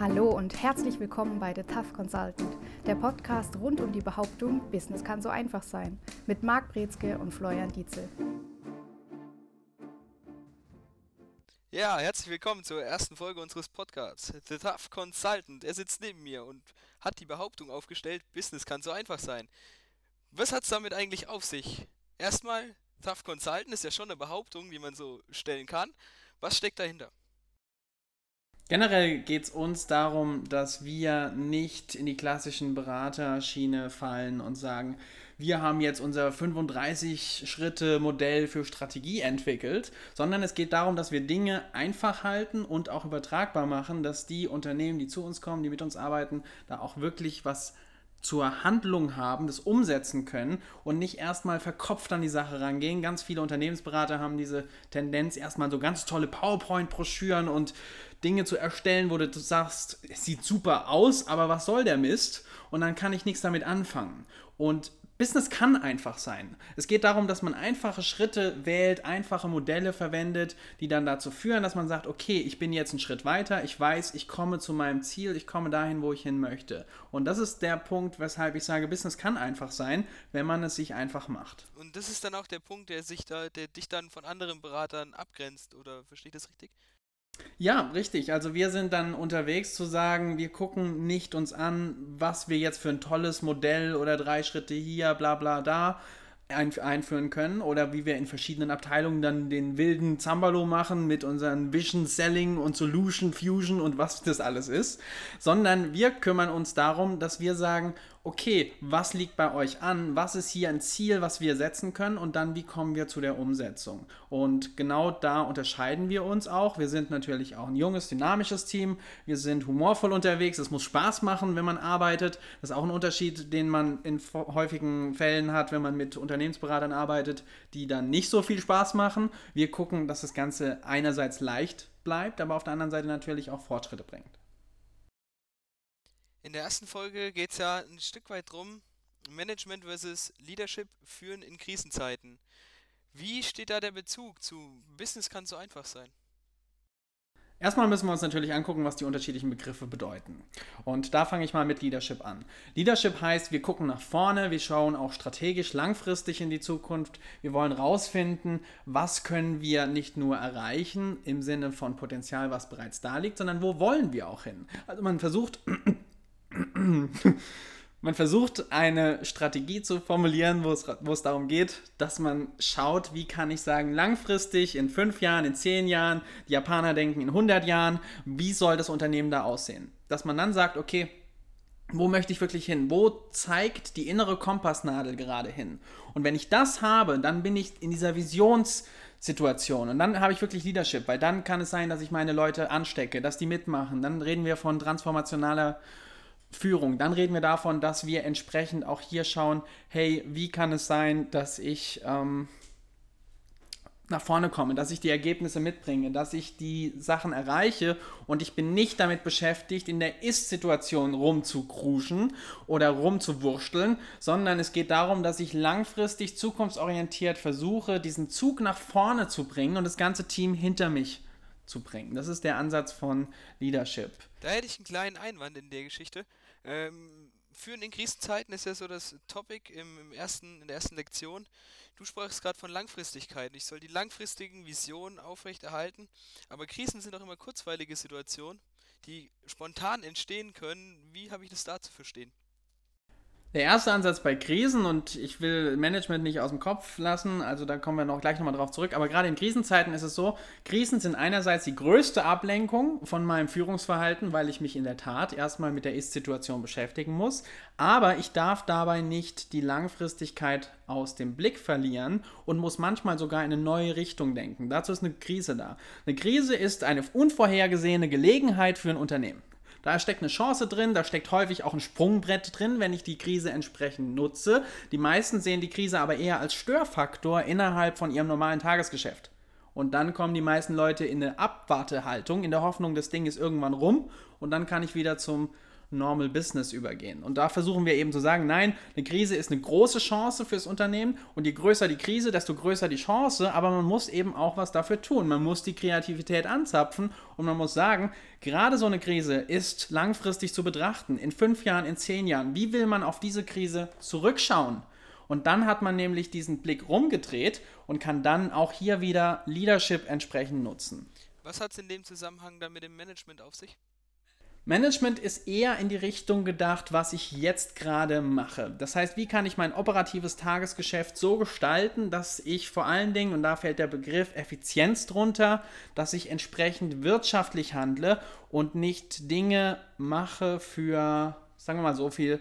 Hallo und herzlich willkommen bei The Tough Consultant, der Podcast rund um die Behauptung, Business kann so einfach sein, mit Marc Brezke und Florian Dietzel. Ja, herzlich willkommen zur ersten Folge unseres Podcasts. The Tough Consultant, er sitzt neben mir und hat die Behauptung aufgestellt, Business kann so einfach sein. Was hat es damit eigentlich auf sich? Erstmal, Tough Consultant ist ja schon eine Behauptung, die man so stellen kann. Was steckt dahinter? Generell geht es uns darum, dass wir nicht in die klassischen Beraterschiene fallen und sagen, wir haben jetzt unser 35-Schritte-Modell für Strategie entwickelt, sondern es geht darum, dass wir Dinge einfach halten und auch übertragbar machen, dass die Unternehmen, die zu uns kommen, die mit uns arbeiten, da auch wirklich was zur Handlung haben, das umsetzen können und nicht erstmal verkopft an die Sache rangehen. Ganz viele Unternehmensberater haben diese Tendenz, erstmal so ganz tolle PowerPoint-Broschüren und Dinge zu erstellen, wo du sagst, es sieht super aus, aber was soll der Mist? Und dann kann ich nichts damit anfangen. Und Business kann einfach sein. Es geht darum, dass man einfache Schritte wählt, einfache Modelle verwendet, die dann dazu führen, dass man sagt, okay, ich bin jetzt einen Schritt weiter, ich weiß, ich komme zu meinem Ziel, ich komme dahin, wo ich hin möchte. Und das ist der Punkt, weshalb ich sage, Business kann einfach sein, wenn man es sich einfach macht. Und das ist dann auch der Punkt, der sich da, der dich dann von anderen Beratern abgrenzt, oder verstehe ich das richtig? Ja, richtig. Also wir sind dann unterwegs zu sagen, wir gucken nicht uns an, was wir jetzt für ein tolles Modell oder drei Schritte hier, bla bla da einführen können oder wie wir in verschiedenen Abteilungen dann den wilden Zambalo machen mit unseren Vision Selling und Solution Fusion und was das alles ist, sondern wir kümmern uns darum, dass wir sagen, okay, was liegt bei euch an, was ist hier ein Ziel, was wir setzen können und dann wie kommen wir zu der Umsetzung. Und genau da unterscheiden wir uns auch. Wir sind natürlich auch ein junges, dynamisches Team, wir sind humorvoll unterwegs, es muss Spaß machen, wenn man arbeitet. Das ist auch ein Unterschied, den man in häufigen Fällen hat, wenn man mit Unternehmensberatern arbeitet, die dann nicht so viel Spaß machen. Wir gucken, dass das Ganze einerseits leicht bleibt, aber auf der anderen Seite natürlich auch Fortschritte bringt. In der ersten Folge geht es ja ein Stück weit drum, Management versus Leadership führen in Krisenzeiten. Wie steht da der Bezug zu Business kann so einfach sein? Erstmal müssen wir uns natürlich angucken, was die unterschiedlichen Begriffe bedeuten. Und da fange ich mal mit Leadership an. Leadership heißt, wir gucken nach vorne, wir schauen auch strategisch langfristig in die Zukunft. Wir wollen rausfinden, was können wir nicht nur erreichen im Sinne von Potenzial, was bereits da liegt, sondern wo wollen wir auch hin. Also man versucht man versucht eine Strategie zu formulieren, wo es, wo es darum geht, dass man schaut, wie kann ich sagen, langfristig, in fünf Jahren, in zehn Jahren, die Japaner denken in 100 Jahren, wie soll das Unternehmen da aussehen? Dass man dann sagt, okay, wo möchte ich wirklich hin? Wo zeigt die innere Kompassnadel gerade hin? Und wenn ich das habe, dann bin ich in dieser Visionssituation. Und dann habe ich wirklich Leadership, weil dann kann es sein, dass ich meine Leute anstecke, dass die mitmachen. Dann reden wir von transformationaler Führung. Dann reden wir davon, dass wir entsprechend auch hier schauen, hey, wie kann es sein, dass ich ähm, nach vorne komme, dass ich die Ergebnisse mitbringe, dass ich die Sachen erreiche und ich bin nicht damit beschäftigt, in der Ist-Situation rumzukruschen oder rumzuwursteln, sondern es geht darum, dass ich langfristig zukunftsorientiert versuche, diesen Zug nach vorne zu bringen und das ganze Team hinter mich zu bringen. Das ist der Ansatz von Leadership. Da hätte ich einen kleinen Einwand in der Geschichte. Ähm, Führen in Krisenzeiten ist ja so das Topic im, im ersten, in der ersten Lektion. Du sprachst gerade von Langfristigkeit. Ich soll die langfristigen Visionen aufrechterhalten, aber Krisen sind auch immer kurzweilige Situationen, die spontan entstehen können. Wie habe ich das da zu verstehen? Der erste Ansatz bei Krisen, und ich will Management nicht aus dem Kopf lassen, also da kommen wir noch gleich nochmal drauf zurück, aber gerade in Krisenzeiten ist es so, Krisen sind einerseits die größte Ablenkung von meinem Führungsverhalten, weil ich mich in der Tat erstmal mit der Ist-Situation beschäftigen muss, aber ich darf dabei nicht die Langfristigkeit aus dem Blick verlieren und muss manchmal sogar in eine neue Richtung denken. Dazu ist eine Krise da. Eine Krise ist eine unvorhergesehene Gelegenheit für ein Unternehmen. Da steckt eine Chance drin, da steckt häufig auch ein Sprungbrett drin, wenn ich die Krise entsprechend nutze. Die meisten sehen die Krise aber eher als Störfaktor innerhalb von ihrem normalen Tagesgeschäft. Und dann kommen die meisten Leute in eine Abwartehaltung, in der Hoffnung, das Ding ist irgendwann rum und dann kann ich wieder zum Normal Business übergehen. Und da versuchen wir eben zu sagen, nein, eine Krise ist eine große Chance fürs Unternehmen und je größer die Krise, desto größer die Chance, aber man muss eben auch was dafür tun. Man muss die Kreativität anzapfen und man muss sagen, gerade so eine Krise ist langfristig zu betrachten. In fünf Jahren, in zehn Jahren, wie will man auf diese Krise zurückschauen? Und dann hat man nämlich diesen Blick rumgedreht und kann dann auch hier wieder Leadership entsprechend nutzen. Was hat es in dem Zusammenhang dann mit dem Management auf sich? Management ist eher in die Richtung gedacht, was ich jetzt gerade mache. Das heißt, wie kann ich mein operatives Tagesgeschäft so gestalten, dass ich vor allen Dingen, und da fällt der Begriff Effizienz drunter, dass ich entsprechend wirtschaftlich handle und nicht Dinge mache für, sagen wir mal so viel,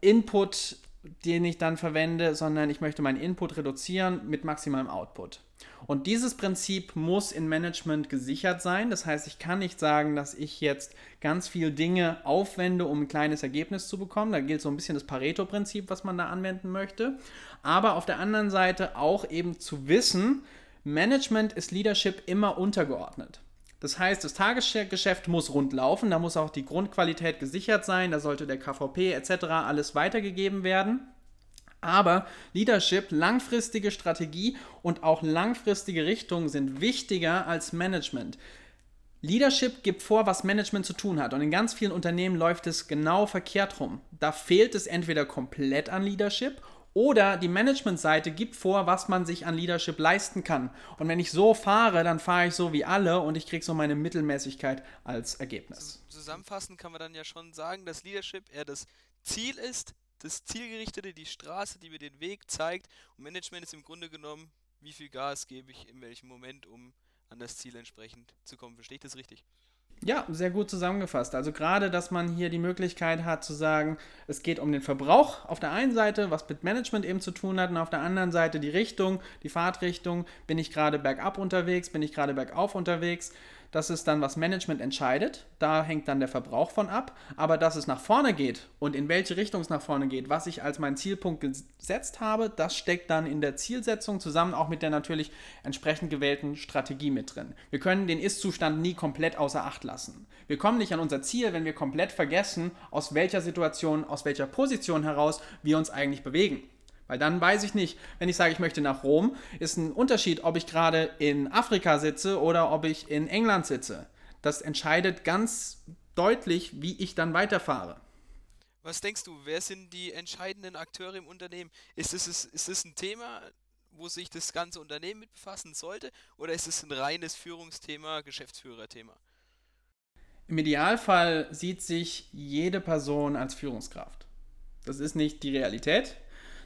Input, den ich dann verwende, sondern ich möchte meinen Input reduzieren mit maximalem Output. Und dieses Prinzip muss in Management gesichert sein. Das heißt, ich kann nicht sagen, dass ich jetzt ganz viel Dinge aufwende, um ein kleines Ergebnis zu bekommen. Da gilt so ein bisschen das Pareto-Prinzip, was man da anwenden möchte. Aber auf der anderen Seite auch eben zu wissen, Management ist Leadership immer untergeordnet. Das heißt, das Tagesgeschäft muss rund laufen, da muss auch die Grundqualität gesichert sein, da sollte der KVP etc. alles weitergegeben werden. Aber Leadership, langfristige Strategie und auch langfristige Richtung sind wichtiger als Management. Leadership gibt vor, was Management zu tun hat. Und in ganz vielen Unternehmen läuft es genau verkehrt rum. Da fehlt es entweder komplett an Leadership oder die Managementseite gibt vor, was man sich an Leadership leisten kann. Und wenn ich so fahre, dann fahre ich so wie alle und ich kriege so meine Mittelmäßigkeit als Ergebnis. Zusammenfassend kann man dann ja schon sagen, dass Leadership eher das Ziel ist, das Zielgerichtete, die Straße, die mir den Weg zeigt. Und Management ist im Grunde genommen, wie viel Gas gebe ich in welchem Moment, um an das Ziel entsprechend zu kommen. Verstehe ich das richtig? Ja, sehr gut zusammengefasst. Also gerade, dass man hier die Möglichkeit hat zu sagen, es geht um den Verbrauch auf der einen Seite, was mit Management eben zu tun hat, und auf der anderen Seite die Richtung, die Fahrtrichtung. Bin ich gerade bergab unterwegs, bin ich gerade bergauf unterwegs? Das ist dann, was Management entscheidet. Da hängt dann der Verbrauch von ab. Aber dass es nach vorne geht und in welche Richtung es nach vorne geht, was ich als meinen Zielpunkt gesetzt habe, das steckt dann in der Zielsetzung zusammen auch mit der natürlich entsprechend gewählten Strategie mit drin. Wir können den Ist-Zustand nie komplett außer Acht lassen. Wir kommen nicht an unser Ziel, wenn wir komplett vergessen, aus welcher Situation, aus welcher Position heraus wir uns eigentlich bewegen. Weil dann weiß ich nicht, wenn ich sage, ich möchte nach Rom, ist ein Unterschied, ob ich gerade in Afrika sitze oder ob ich in England sitze. Das entscheidet ganz deutlich, wie ich dann weiterfahre. Was denkst du, wer sind die entscheidenden Akteure im Unternehmen? Ist es, ist es ein Thema, wo sich das ganze Unternehmen mit befassen sollte? Oder ist es ein reines Führungsthema, Geschäftsführerthema? Im Idealfall sieht sich jede Person als Führungskraft. Das ist nicht die Realität.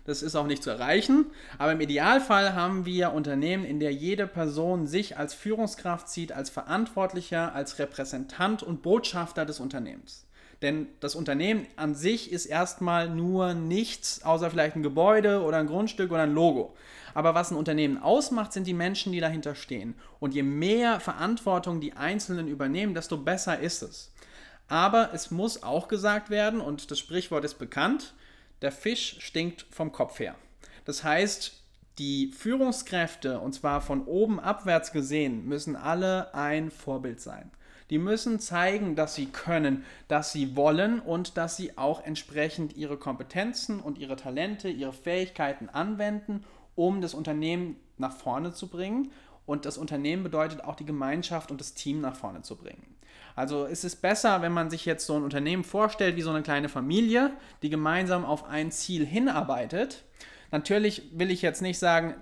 Das ist auch nicht zu erreichen. Aber im Idealfall haben wir Unternehmen, in der jede Person sich als Führungskraft sieht, als Verantwortlicher, als Repräsentant und Botschafter des Unternehmens. Denn das Unternehmen an sich ist erstmal nur nichts, außer vielleicht ein Gebäude oder ein Grundstück oder ein Logo. Aber was ein Unternehmen ausmacht, sind die Menschen, die dahinter stehen. Und je mehr Verantwortung die Einzelnen übernehmen, desto besser ist es. Aber es muss auch gesagt werden, und das Sprichwort ist bekannt, der Fisch stinkt vom Kopf her. Das heißt, die Führungskräfte, und zwar von oben abwärts gesehen, müssen alle ein Vorbild sein. Die müssen zeigen, dass sie können, dass sie wollen und dass sie auch entsprechend ihre Kompetenzen und ihre Talente, ihre Fähigkeiten anwenden, um das Unternehmen nach vorne zu bringen. Und das Unternehmen bedeutet auch die Gemeinschaft und das Team nach vorne zu bringen. Also ist es besser, wenn man sich jetzt so ein Unternehmen vorstellt wie so eine kleine Familie, die gemeinsam auf ein Ziel hinarbeitet. Natürlich will ich jetzt nicht sagen,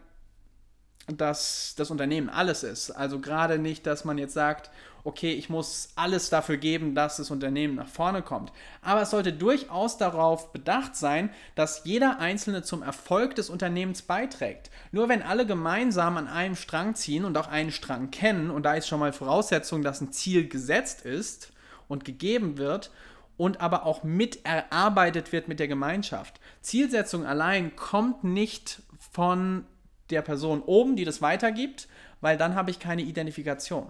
dass das Unternehmen alles ist. Also gerade nicht, dass man jetzt sagt, okay, ich muss alles dafür geben, dass das Unternehmen nach vorne kommt. Aber es sollte durchaus darauf bedacht sein, dass jeder Einzelne zum Erfolg des Unternehmens beiträgt. Nur wenn alle gemeinsam an einem Strang ziehen und auch einen Strang kennen, und da ist schon mal Voraussetzung, dass ein Ziel gesetzt ist und gegeben wird, und aber auch mit erarbeitet wird mit der Gemeinschaft. Zielsetzung allein kommt nicht von der Person oben, die das weitergibt, weil dann habe ich keine Identifikation.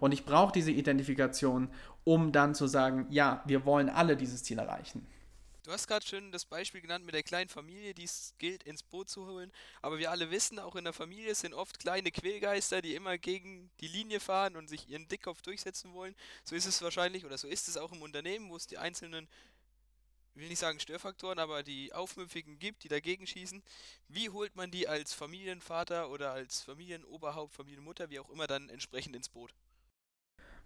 Und ich brauche diese Identifikation, um dann zu sagen, ja, wir wollen alle dieses Ziel erreichen. Du hast gerade schon das Beispiel genannt mit der kleinen Familie, die es gilt, ins Boot zu holen. Aber wir alle wissen, auch in der Familie sind oft kleine Quälgeister, die immer gegen die Linie fahren und sich ihren Dickkopf durchsetzen wollen. So ist es wahrscheinlich oder so ist es auch im Unternehmen, wo es die einzelnen, ich will nicht sagen Störfaktoren, aber die Aufmüpfigen gibt, die dagegen schießen. Wie holt man die als Familienvater oder als Familienoberhaupt, Familienmutter, wie auch immer, dann entsprechend ins Boot?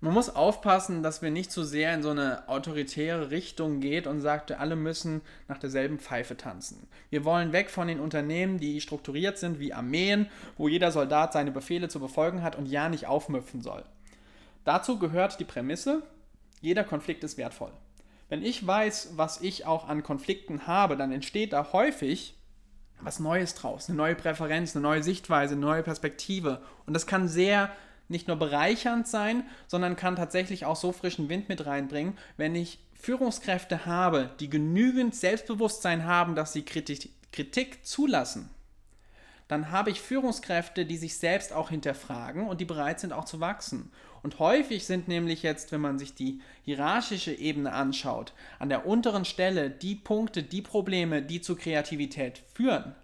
Man muss aufpassen, dass wir nicht zu sehr in so eine autoritäre Richtung geht und sagt, alle müssen nach derselben Pfeife tanzen. Wir wollen weg von den Unternehmen, die strukturiert sind wie Armeen, wo jeder Soldat seine Befehle zu befolgen hat und ja nicht aufmüpfen soll. Dazu gehört die Prämisse, jeder Konflikt ist wertvoll. Wenn ich weiß, was ich auch an Konflikten habe, dann entsteht da häufig was Neues draus, eine neue Präferenz, eine neue Sichtweise, eine neue Perspektive. Und das kann sehr nicht nur bereichernd sein, sondern kann tatsächlich auch so frischen Wind mit reinbringen, wenn ich Führungskräfte habe, die genügend Selbstbewusstsein haben, dass sie Kritik, Kritik zulassen, dann habe ich Führungskräfte, die sich selbst auch hinterfragen und die bereit sind auch zu wachsen. Und häufig sind nämlich jetzt, wenn man sich die hierarchische Ebene anschaut, an der unteren Stelle die Punkte, die Probleme, die zu Kreativität führen.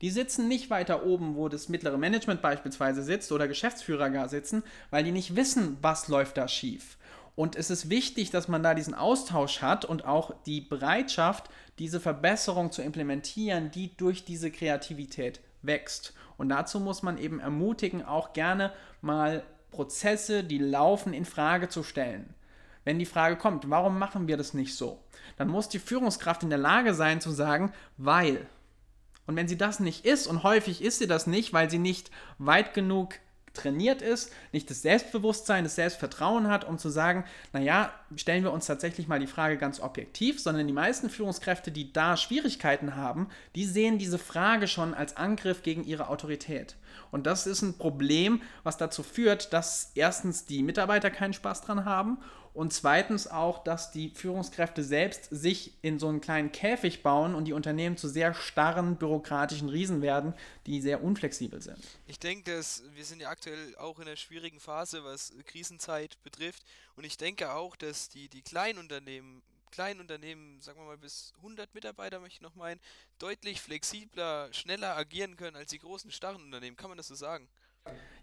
Die sitzen nicht weiter oben, wo das mittlere Management beispielsweise sitzt oder Geschäftsführer gar sitzen, weil die nicht wissen, was läuft da schief. Und es ist wichtig, dass man da diesen Austausch hat und auch die Bereitschaft, diese Verbesserung zu implementieren, die durch diese Kreativität wächst. Und dazu muss man eben ermutigen, auch gerne mal Prozesse, die laufen, in Frage zu stellen. Wenn die Frage kommt, warum machen wir das nicht so? Dann muss die Führungskraft in der Lage sein zu sagen, weil. Und wenn sie das nicht ist, und häufig ist sie das nicht, weil sie nicht weit genug trainiert ist, nicht das Selbstbewusstsein, das Selbstvertrauen hat, um zu sagen, naja, stellen wir uns tatsächlich mal die Frage ganz objektiv, sondern die meisten Führungskräfte, die da Schwierigkeiten haben, die sehen diese Frage schon als Angriff gegen ihre Autorität. Und das ist ein Problem, was dazu führt, dass erstens die Mitarbeiter keinen Spaß dran haben und zweitens auch, dass die Führungskräfte selbst sich in so einen kleinen Käfig bauen und die Unternehmen zu sehr starren bürokratischen Riesen werden, die sehr unflexibel sind. Ich denke, dass wir sind ja aktuell auch in einer schwierigen Phase, was Krisenzeit betrifft. Und ich denke auch, dass die, die kleinen kleinen Unternehmen, sagen wir mal bis 100 Mitarbeiter möchte ich noch meinen, deutlich flexibler, schneller agieren können als die großen, starren Unternehmen. Kann man das so sagen?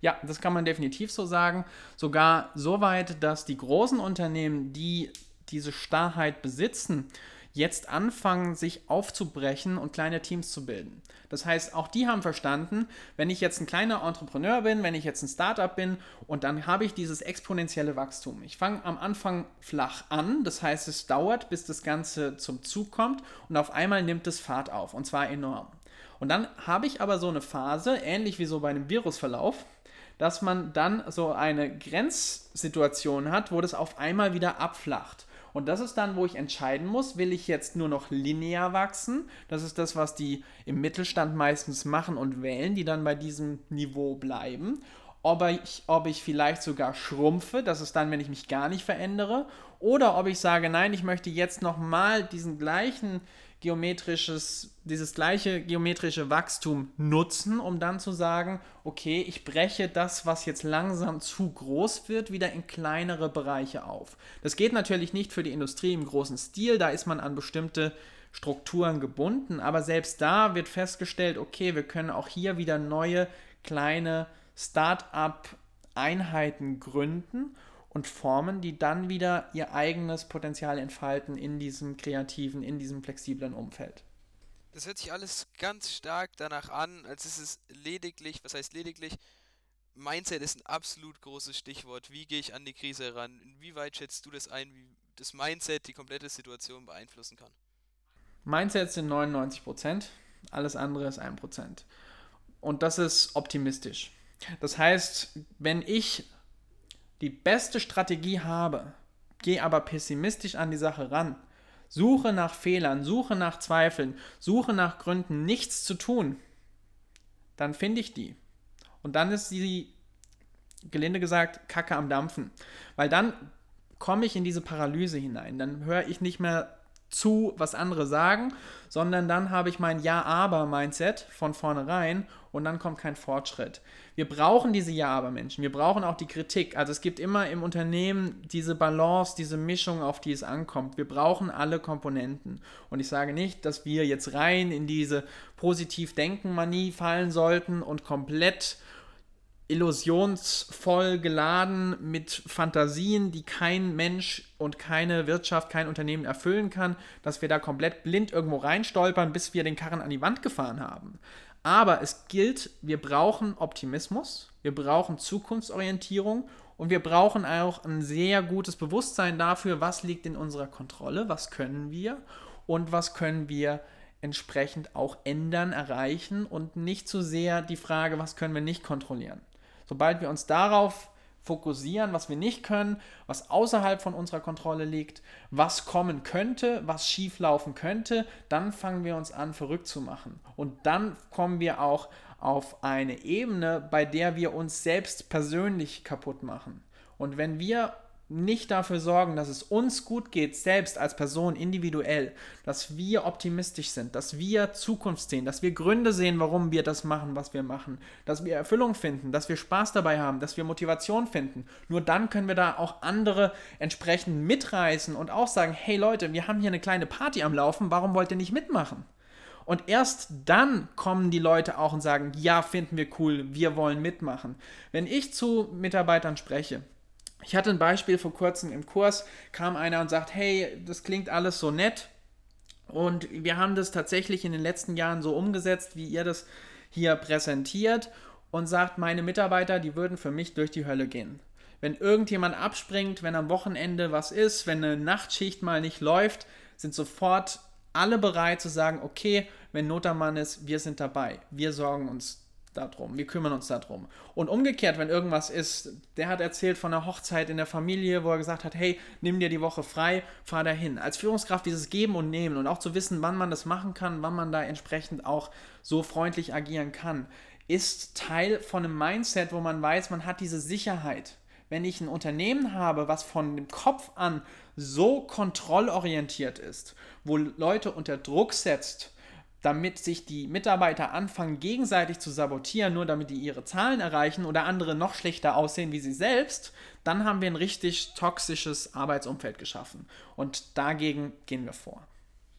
Ja, das kann man definitiv so sagen. Sogar so weit, dass die großen Unternehmen, die diese Starrheit besitzen, jetzt anfangen, sich aufzubrechen und kleine Teams zu bilden. Das heißt, auch die haben verstanden, wenn ich jetzt ein kleiner Entrepreneur bin, wenn ich jetzt ein Startup bin und dann habe ich dieses exponentielle Wachstum. Ich fange am Anfang flach an, das heißt, es dauert, bis das Ganze zum Zug kommt und auf einmal nimmt es Fahrt auf und zwar enorm. Und dann habe ich aber so eine Phase, ähnlich wie so bei einem Virusverlauf, dass man dann so eine Grenzsituation hat, wo das auf einmal wieder abflacht. Und das ist dann, wo ich entscheiden muss, will ich jetzt nur noch linear wachsen? Das ist das, was die im Mittelstand meistens machen und wählen, die dann bei diesem Niveau bleiben. Ob ich, ob ich vielleicht sogar schrumpfe, das ist dann, wenn ich mich gar nicht verändere. Oder ob ich sage, nein, ich möchte jetzt nochmal diesen gleichen geometrisches, dieses gleiche geometrische Wachstum nutzen, um dann zu sagen, okay, ich breche das, was jetzt langsam zu groß wird, wieder in kleinere Bereiche auf. Das geht natürlich nicht für die Industrie im großen Stil, da ist man an bestimmte Strukturen gebunden, aber selbst da wird festgestellt, okay, wir können auch hier wieder neue kleine Start-up-Einheiten gründen und formen, die dann wieder ihr eigenes Potenzial entfalten in diesem kreativen, in diesem flexiblen Umfeld. Das hört sich alles ganz stark danach an, als ist es lediglich, was heißt lediglich, Mindset ist ein absolut großes Stichwort. Wie gehe ich an die Krise heran? Inwieweit schätzt du das ein, wie das Mindset die komplette Situation beeinflussen kann? Mindset sind 99%, alles andere ist 1%. Und das ist optimistisch. Das heißt, wenn ich die beste Strategie habe, gehe aber pessimistisch an die Sache ran, suche nach Fehlern, suche nach Zweifeln, suche nach Gründen, nichts zu tun, dann finde ich die. Und dann ist sie, gelinde gesagt, Kacke am Dampfen. Weil dann komme ich in diese Paralyse hinein. Dann höre ich nicht mehr zu, was andere sagen, sondern dann habe ich mein Ja-Aber-Mindset von vornherein und dann kommt kein Fortschritt. Wir brauchen diese Ja-Aber-Menschen, wir brauchen auch die Kritik. Also es gibt immer im Unternehmen diese Balance, diese Mischung, auf die es ankommt. Wir brauchen alle Komponenten. Und ich sage nicht, dass wir jetzt rein in diese Positiv-Denken-Manie fallen sollten und komplett illusionsvoll geladen mit Fantasien, die kein Mensch und keine Wirtschaft, kein Unternehmen erfüllen kann, dass wir da komplett blind irgendwo reinstolpern, bis wir den Karren an die Wand gefahren haben. Aber es gilt, wir brauchen Optimismus, wir brauchen Zukunftsorientierung und wir brauchen auch ein sehr gutes Bewusstsein dafür, was liegt in unserer Kontrolle, was können wir und was können wir entsprechend auch ändern, erreichen und nicht zu sehr die Frage, was können wir nicht kontrollieren. Sobald wir uns darauf fokussieren, was wir nicht können, was außerhalb von unserer Kontrolle liegt, was kommen könnte, was schief laufen könnte, dann fangen wir uns an, verrückt zu machen. Und dann kommen wir auch auf eine Ebene, bei der wir uns selbst persönlich kaputt machen. Und wenn wir nicht dafür sorgen, dass es uns gut geht, selbst als Person individuell, dass wir optimistisch sind, dass wir Zukunft sehen, dass wir Gründe sehen, warum wir das machen, was wir machen, dass wir Erfüllung finden, dass wir Spaß dabei haben, dass wir Motivation finden. Nur dann können wir da auch andere entsprechend mitreißen und auch sagen, hey Leute, wir haben hier eine kleine Party am Laufen, warum wollt ihr nicht mitmachen? Und erst dann kommen die Leute auch und sagen, ja, finden wir cool, wir wollen mitmachen. Wenn ich zu Mitarbeitern spreche, ich hatte ein Beispiel vor kurzem im Kurs, kam einer und sagt, hey, das klingt alles so nett und wir haben das tatsächlich in den letzten Jahren so umgesetzt, wie ihr das hier präsentiert und sagt, meine Mitarbeiter, die würden für mich durch die Hölle gehen. Wenn irgendjemand abspringt, wenn am Wochenende was ist, wenn eine Nachtschicht mal nicht läuft, sind sofort alle bereit zu sagen, okay, wenn Not am Mann ist, wir sind dabei, wir sorgen uns darum, wir kümmern uns darum. Und umgekehrt, wenn irgendwas ist, der hat erzählt von einer Hochzeit in der Familie, wo er gesagt hat, hey, nimm dir die Woche frei, fahr dahin. Als Führungskraft dieses Geben und Nehmen und auch zu wissen, wann man das machen kann, wann man da entsprechend auch so freundlich agieren kann, ist Teil von einem Mindset, wo man weiß, man hat diese Sicherheit. Wenn ich ein Unternehmen habe, was von dem Kopf an so kontrollorientiert ist, wo Leute unter Druck setzt, damit sich die Mitarbeiter anfangen, gegenseitig zu sabotieren, nur damit die ihre Zahlen erreichen oder andere noch schlechter aussehen wie sie selbst, dann haben wir ein richtig toxisches Arbeitsumfeld geschaffen. Und dagegen gehen wir vor.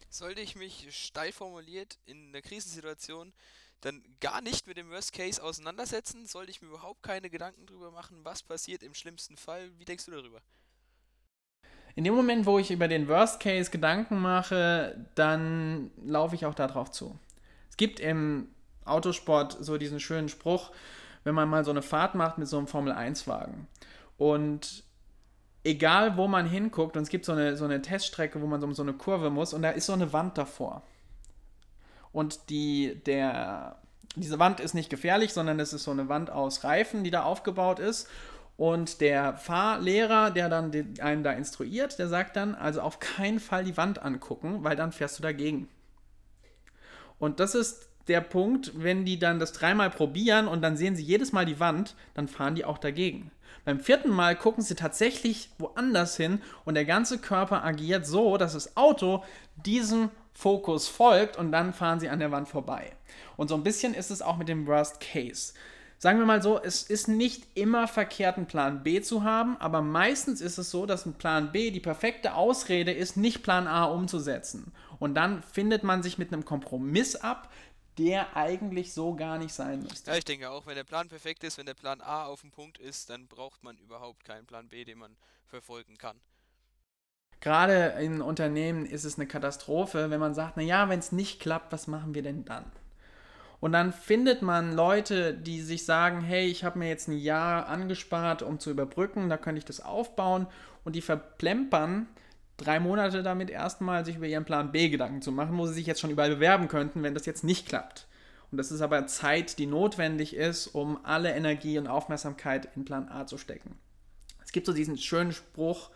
Sollte ich mich steil formuliert in einer Krisensituation dann gar nicht mit dem Worst Case auseinandersetzen? Sollte ich mir überhaupt keine Gedanken darüber machen, was passiert im schlimmsten Fall? Wie denkst du darüber? In dem Moment, wo ich über den Worst Case Gedanken mache, dann laufe ich auch darauf zu. Es gibt im Autosport so diesen schönen Spruch, wenn man mal so eine Fahrt macht mit so einem Formel-1-Wagen und egal wo man hinguckt, und es gibt so eine, so eine Teststrecke, wo man so um so eine Kurve muss und da ist so eine Wand davor. Und die, der, diese Wand ist nicht gefährlich, sondern es ist so eine Wand aus Reifen, die da aufgebaut ist. Und der Fahrlehrer, der dann den, einen da instruiert, der sagt dann, also auf keinen Fall die Wand angucken, weil dann fährst du dagegen. Und das ist der Punkt, wenn die dann das dreimal probieren und dann sehen sie jedes Mal die Wand, dann fahren die auch dagegen. Beim vierten Mal gucken sie tatsächlich woanders hin und der ganze Körper agiert so, dass das Auto diesem Fokus folgt und dann fahren sie an der Wand vorbei. Und so ein bisschen ist es auch mit dem Worst Case. Sagen wir mal so, es ist nicht immer verkehrt, einen Plan B zu haben, aber meistens ist es so, dass ein Plan B die perfekte Ausrede ist, nicht Plan A umzusetzen. Und dann findet man sich mit einem Kompromiss ab, der eigentlich so gar nicht sein müsste. Ja, ich denke auch, wenn der Plan perfekt ist, wenn der Plan A auf dem Punkt ist, dann braucht man überhaupt keinen Plan B, den man verfolgen kann. Gerade in Unternehmen ist es eine Katastrophe, wenn man sagt, naja, wenn es nicht klappt, was machen wir denn dann? Und dann findet man Leute, die sich sagen, hey, ich habe mir jetzt ein Jahr angespart, um zu überbrücken, da könnte ich das aufbauen. Und die verplempern drei Monate damit erstmal, sich über ihren Plan B Gedanken zu machen, wo sie sich jetzt schon überall bewerben könnten, wenn das jetzt nicht klappt. Und das ist aber Zeit, die notwendig ist, um alle Energie und Aufmerksamkeit in Plan A zu stecken. Es gibt so diesen schönen Spruch,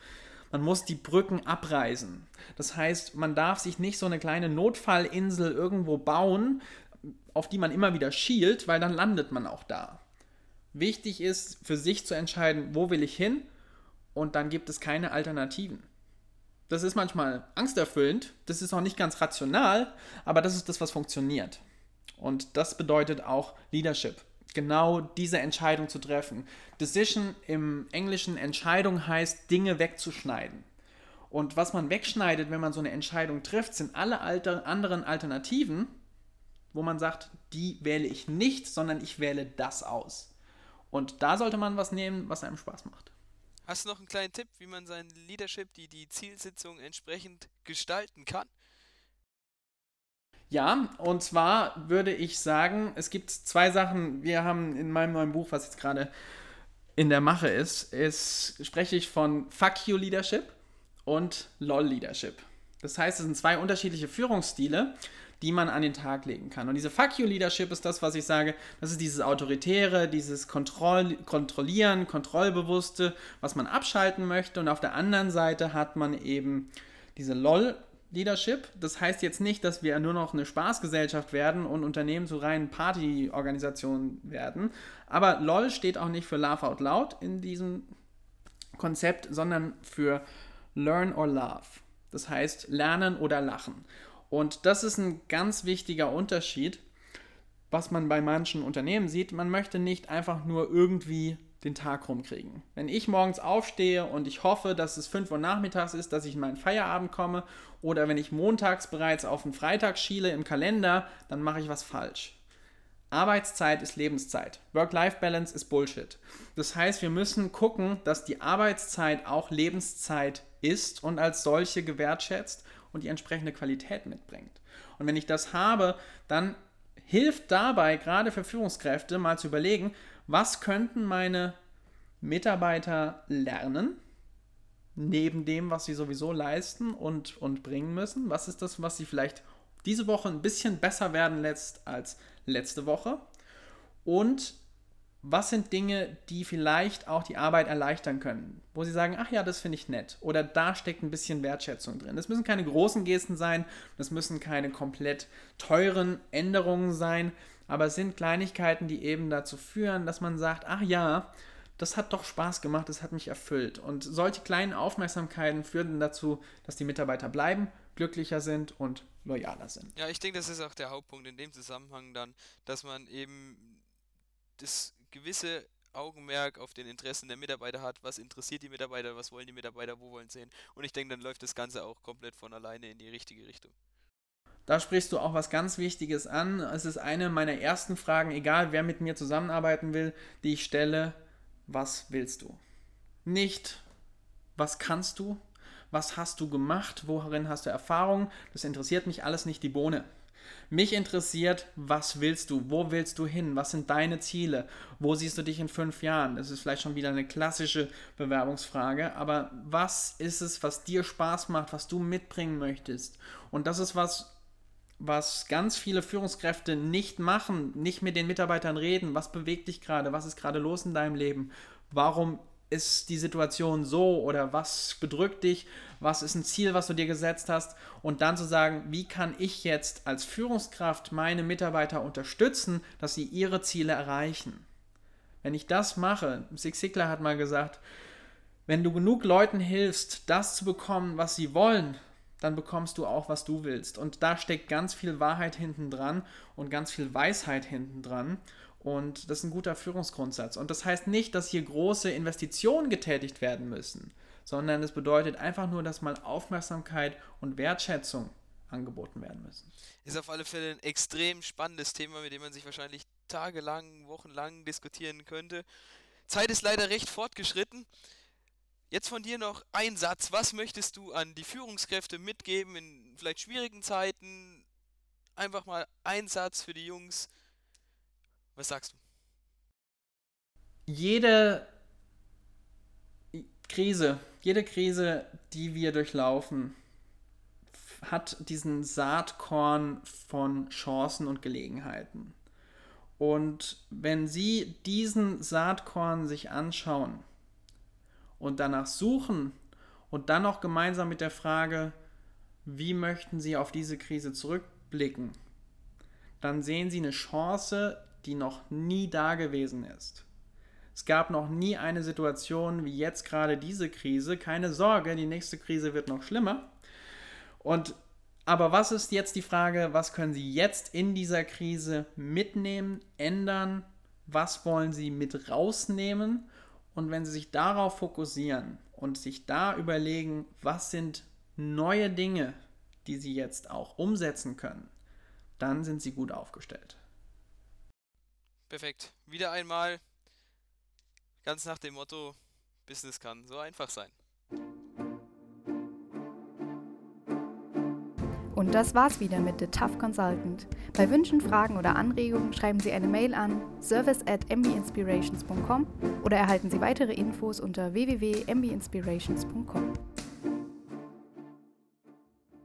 man muss die Brücken abreißen. Das heißt, man darf sich nicht so eine kleine Notfallinsel irgendwo bauen, auf die man immer wieder schielt, weil dann landet man auch da. Wichtig ist für sich zu entscheiden, wo will ich hin und dann gibt es keine Alternativen. Das ist manchmal angsterfüllend, das ist auch nicht ganz rational, aber das ist das, was funktioniert. Und das bedeutet auch Leadership. Genau diese Entscheidung zu treffen. Decision im Englischen Entscheidung heißt, Dinge wegzuschneiden. Und was man wegschneidet, wenn man so eine Entscheidung trifft, sind alle anderen Alternativen, wo man sagt, die wähle ich nicht, sondern ich wähle das aus. Und da sollte man was nehmen, was einem Spaß macht. Hast du noch einen kleinen Tipp, wie man sein Leadership, die, die Zielsitzung entsprechend gestalten kann? Ja, und zwar würde ich sagen, es gibt zwei Sachen. Wir haben in meinem neuen Buch, was jetzt gerade in der Mache ist, ist spreche ich von Fuck You Leadership und LOL Leadership. Das heißt, es sind zwei unterschiedliche Führungsstile, die man an den Tag legen kann. Und diese Fuck You Leadership ist das, was ich sage, das ist dieses Autoritäre, dieses Kontroll Kontrollieren, Kontrollbewusste, was man abschalten möchte. Und auf der anderen Seite hat man eben diese LOL Leadership. Das heißt jetzt nicht, dass wir nur noch eine Spaßgesellschaft werden und Unternehmen zu reinen Partyorganisationen werden. Aber LOL steht auch nicht für Laugh Out Loud in diesem Konzept, sondern für Learn or Laugh. Das heißt lernen oder lachen. Und das ist ein ganz wichtiger Unterschied, was man bei manchen Unternehmen sieht. Man möchte nicht einfach nur irgendwie den Tag rumkriegen. Wenn ich morgens aufstehe und ich hoffe, dass es 5 Uhr nachmittags ist, dass ich in meinen Feierabend komme, oder wenn ich montags bereits auf den Freitag schiele im Kalender, dann mache ich was falsch. Arbeitszeit ist Lebenszeit. Work-Life-Balance ist Bullshit. Das heißt, wir müssen gucken, dass die Arbeitszeit auch Lebenszeit ist und als solche gewertschätzt und die entsprechende Qualität mitbringt. Und wenn ich das habe, dann hilft dabei gerade für Führungskräfte mal zu überlegen, was könnten meine Mitarbeiter lernen, neben dem, was sie sowieso leisten und, und bringen müssen? Was ist das, was sie vielleicht diese Woche ein bisschen besser werden lässt als letzte Woche? Und was sind Dinge, die vielleicht auch die Arbeit erleichtern können? Wo sie sagen, ach ja, das finde ich nett. Oder da steckt ein bisschen Wertschätzung drin. Das müssen keine großen Gesten sein, das müssen keine komplett teuren Änderungen sein, aber es sind Kleinigkeiten, die eben dazu führen, dass man sagt, ach ja, das hat doch Spaß gemacht, das hat mich erfüllt. Und solche kleinen Aufmerksamkeiten führen dazu, dass die Mitarbeiter bleiben, glücklicher sind und loyaler sind. Ja, ich denke, das ist auch der Hauptpunkt in dem Zusammenhang dann, dass man eben das gewisse Augenmerk auf den Interessen der Mitarbeiter hat, was interessiert die Mitarbeiter, was wollen die Mitarbeiter, wo wollen sie hin. Und ich denke, dann läuft das Ganze auch komplett von alleine in die richtige Richtung. Da sprichst du auch was ganz Wichtiges an. Es ist eine meiner ersten Fragen, egal wer mit mir zusammenarbeiten will, die ich stelle. Was willst du? Nicht, was kannst du? Was hast du gemacht? Worin hast du Erfahrung? Das interessiert mich alles nicht die Bohne. Mich interessiert, was willst du? Wo willst du hin? Was sind deine Ziele? Wo siehst du dich in fünf Jahren? Das ist vielleicht schon wieder eine klassische Bewerbungsfrage, aber was ist es, was dir Spaß macht, was du mitbringen möchtest? Und das ist was, was ganz viele Führungskräfte nicht machen, nicht mit den Mitarbeitern reden. Was bewegt dich gerade? Was ist gerade los in deinem Leben? Warum ist die Situation so oder was bedrückt dich? Was ist ein Ziel, was du dir gesetzt hast? Und dann zu sagen, wie kann ich jetzt als Führungskraft meine Mitarbeiter unterstützen, dass sie ihre Ziele erreichen? Wenn ich das mache, Zig Ziglar hat mal gesagt, wenn du genug Leuten hilfst, das zu bekommen, was sie wollen, dann bekommst du auch, was du willst. Und da steckt ganz viel Wahrheit hinten dran und ganz viel Weisheit hinten dran. Und das ist ein guter Führungsgrundsatz. Und das heißt nicht, dass hier große Investitionen getätigt werden müssen, sondern es bedeutet einfach nur, dass mal Aufmerksamkeit und Wertschätzung angeboten werden müssen. Ist auf alle Fälle ein extrem spannendes Thema, mit dem man sich wahrscheinlich tagelang, wochenlang diskutieren könnte. Zeit ist leider recht fortgeschritten. Jetzt von dir noch ein Satz. Was möchtest du an die Führungskräfte mitgeben in vielleicht schwierigen Zeiten? Einfach mal ein Satz für die Jungs. Was sagst du? Jede Krise, jede Krise, die wir durchlaufen, hat diesen Saatkorn von Chancen und Gelegenheiten. Und wenn Sie diesen Saatkorn sich anschauen, und danach suchen und dann noch gemeinsam mit der Frage, wie möchten Sie auf diese Krise zurückblicken, dann sehen Sie eine Chance, die noch nie da gewesen ist. Es gab noch nie eine Situation wie jetzt gerade diese Krise. Keine Sorge, die nächste Krise wird noch schlimmer. Und aber was ist jetzt die Frage, was können Sie jetzt in dieser Krise mitnehmen, ändern? Was wollen Sie mit rausnehmen? Und wenn Sie sich darauf fokussieren und sich da überlegen, was sind neue Dinge, die Sie jetzt auch umsetzen können, dann sind Sie gut aufgestellt. Perfekt. Wieder einmal ganz nach dem Motto, Business kann so einfach sein. Und das war's wieder mit The Tough Consultant. Bei Wünschen, Fragen oder Anregungen schreiben Sie eine Mail an service at mbinspirations.com oder erhalten Sie weitere Infos unter www.mbinspirations.com.